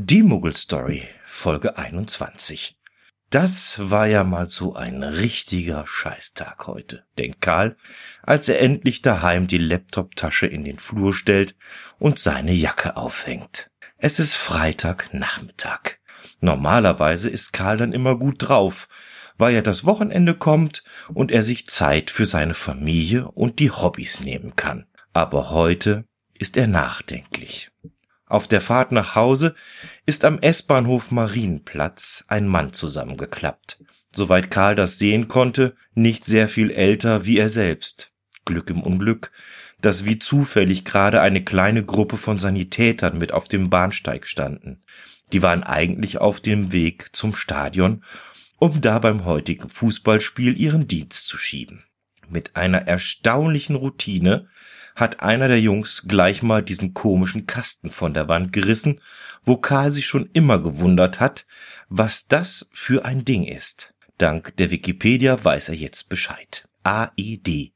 Die Muggelstory, Folge 21. Das war ja mal so ein richtiger Scheißtag heute, denkt Karl, als er endlich daheim die Laptoptasche in den Flur stellt und seine Jacke aufhängt. Es ist Freitagnachmittag. Normalerweise ist Karl dann immer gut drauf, weil ja das Wochenende kommt und er sich Zeit für seine Familie und die Hobbys nehmen kann. Aber heute ist er nachdenklich. Auf der Fahrt nach Hause ist am S-Bahnhof Marienplatz ein Mann zusammengeklappt. Soweit Karl das sehen konnte, nicht sehr viel älter wie er selbst. Glück im Unglück, dass wie zufällig gerade eine kleine Gruppe von Sanitätern mit auf dem Bahnsteig standen. Die waren eigentlich auf dem Weg zum Stadion, um da beim heutigen Fußballspiel ihren Dienst zu schieben. Mit einer erstaunlichen Routine hat einer der Jungs gleich mal diesen komischen Kasten von der Wand gerissen, wo Karl sich schon immer gewundert hat, was das für ein Ding ist. Dank der Wikipedia weiß er jetzt Bescheid. AED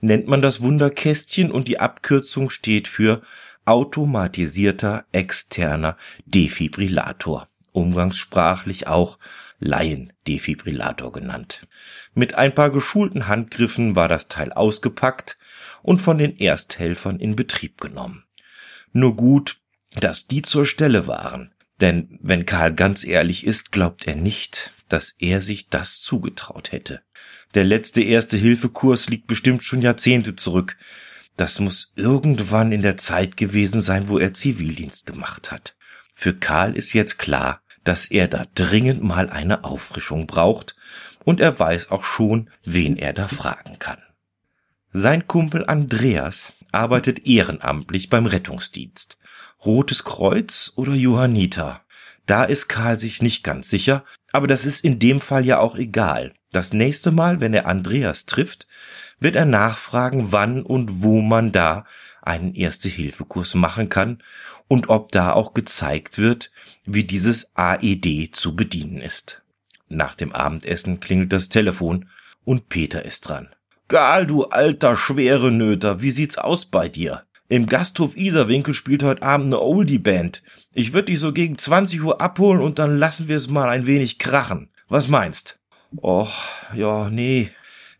nennt man das Wunderkästchen und die Abkürzung steht für automatisierter externer Defibrillator, umgangssprachlich auch Laiendefibrillator genannt. Mit ein paar geschulten Handgriffen war das Teil ausgepackt und von den Ersthelfern in Betrieb genommen. Nur gut, dass die zur Stelle waren, denn wenn Karl ganz ehrlich ist, glaubt er nicht, dass er sich das zugetraut hätte. Der letzte Erste-Hilfe-Kurs liegt bestimmt schon Jahrzehnte zurück. Das muss irgendwann in der Zeit gewesen sein, wo er Zivildienst gemacht hat. Für Karl ist jetzt klar, dass er da dringend mal eine Auffrischung braucht, und er weiß auch schon, wen er da fragen kann. Sein Kumpel Andreas arbeitet ehrenamtlich beim Rettungsdienst. Rotes Kreuz oder Johanniter? Da ist Karl sich nicht ganz sicher, aber das ist in dem Fall ja auch egal. Das nächste Mal, wenn er Andreas trifft, wird er nachfragen, wann und wo man da einen Erste-Hilfe-Kurs machen kann und ob da auch gezeigt wird, wie dieses AED zu bedienen ist. Nach dem Abendessen klingelt das Telefon und Peter ist dran. Gal, du alter schwere Nöter, wie sieht's aus bei dir? Im Gasthof Iserwinkel spielt heute Abend eine Oldie-Band. Ich würde dich so gegen 20 Uhr abholen und dann lassen wir es mal ein wenig krachen. Was meinst? Och, ja, nee.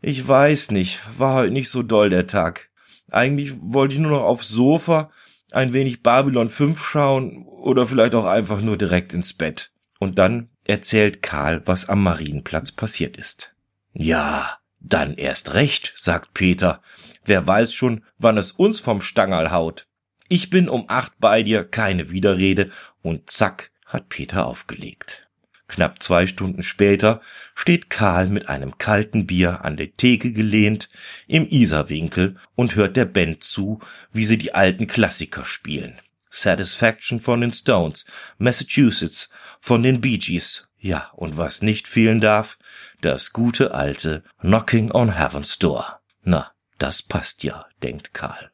Ich weiß nicht. War heute nicht so doll der Tag. Eigentlich wollte ich nur noch aufs Sofa, ein wenig Babylon 5 schauen oder vielleicht auch einfach nur direkt ins Bett. Und dann erzählt Karl, was am Marienplatz passiert ist. Ja, dann erst recht, sagt Peter. Wer weiß schon, wann es uns vom Stangerl haut. Ich bin um acht bei dir, keine Widerrede, und zack, hat Peter aufgelegt. Knapp zwei Stunden später steht Karl mit einem kalten Bier an der Theke gelehnt im Isarwinkel und hört der Band zu, wie sie die alten Klassiker spielen. Satisfaction von den Stones, Massachusetts von den Bee Gees, ja, und was nicht fehlen darf, das gute alte Knocking on Heaven's Door. Na, das passt ja, denkt Karl.